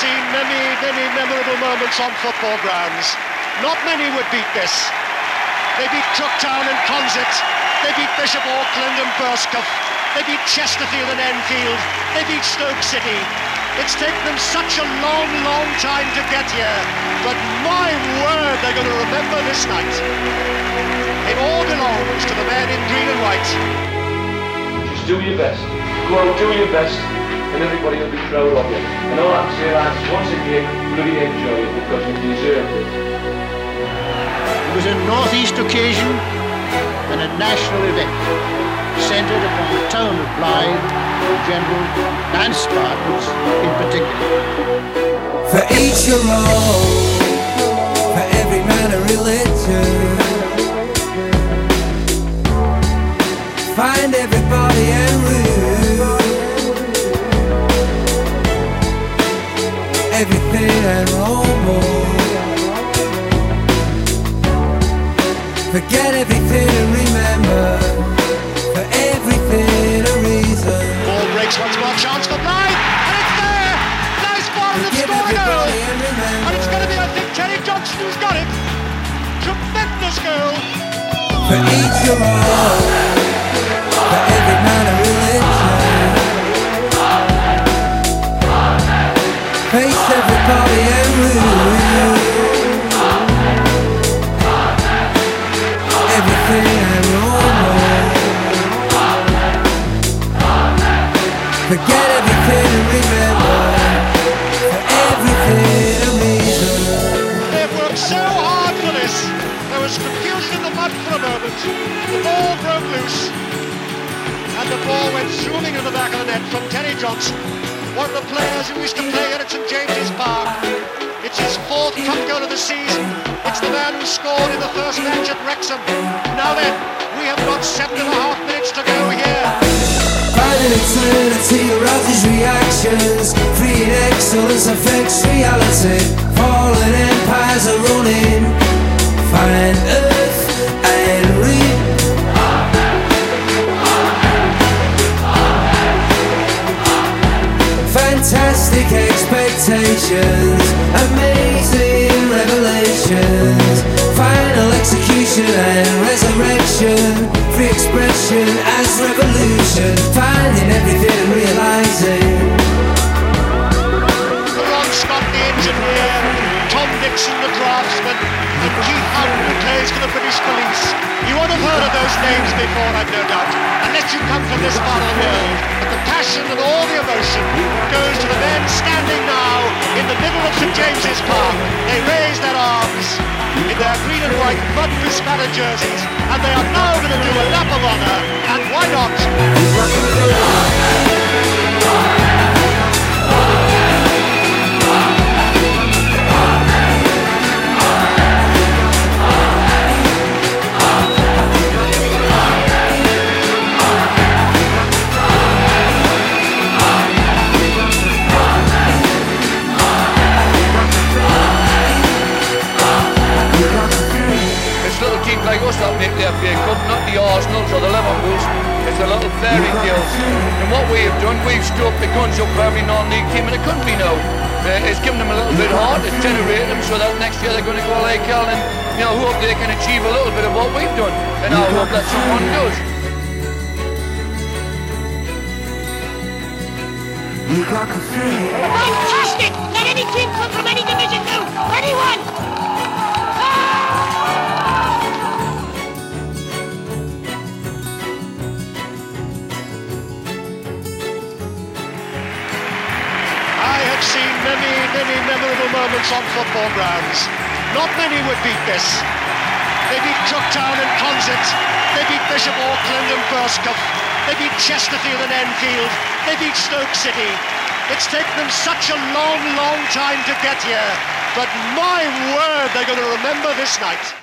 seen many, many memorable moments on football grounds. Not many would beat this. They beat Crook Town and Consett. They beat Bishop Auckland and Burscough. They beat Chesterfield and Enfield. They beat Stoke City. It's taken them such a long, long time to get here. But my word, they're going to remember this night. It all belongs to the men in green and white. Just do your best. Go on, do your best, and everybody will be proud of you. And all I'm saying is, once again, bloody enjoy it because you deserve it. It was a northeast occasion and a national event, centred upon the town of Blyth in general and Spartans in particular. For each a role, for every man a religion. Everything and more. Forget everything and remember. For everything a reason. Ball breaks once more, chance for Blyth, and it's there! Nice ball and Forgive score goal! and. And it's going to be, I think, Terry Johnson who's got it. Tremendous goal! For each a role, Forget everything and remember. For everything a reason. They've worked so hard for this. There was confusion in the mud for a moment. The ball broke loose. And the ball went zooming in the back of the net from Terry Johnson. One of the players who used to play here at St James's Park. It's his fourth cup goal of the season. It's the man who scored in the first match at Wrexham. Now then, we have got seven and a half minutes to go here. Aroused these reactions Free excellence affects reality. Fallen empires are running. Find earth and reap Fantastic expectations. Amazing revelations. Final execution names before, I've no doubt, unless you come from this part of the world. But the passion and all the emotion goes to the men standing now in the middle of St James's Park. They raise their arms in their green and white mud jerseys, and they are now going to do a lap of honour, little teams like us that make the FA Cup, not the Arsenals or the Liverpools. It's the little fairy tales. And what we have done, we've stroked the guns up for every non-league team and in the country now. Uh, it's given them a little bit hard, it's generated them so that next year they're going to go like hell and you know, hope they can achieve a little bit of what we've done. And I hope that someone does. Fantastic! Let any team come from I have seen many, many memorable moments on football grounds. Not many would beat this. They beat Crook Town and Consett. They beat Bishop Auckland and Burscough. They beat Chesterfield and Enfield. They beat Stoke City. It's taken them such a long, long time to get here. But my word, they're going to remember this night.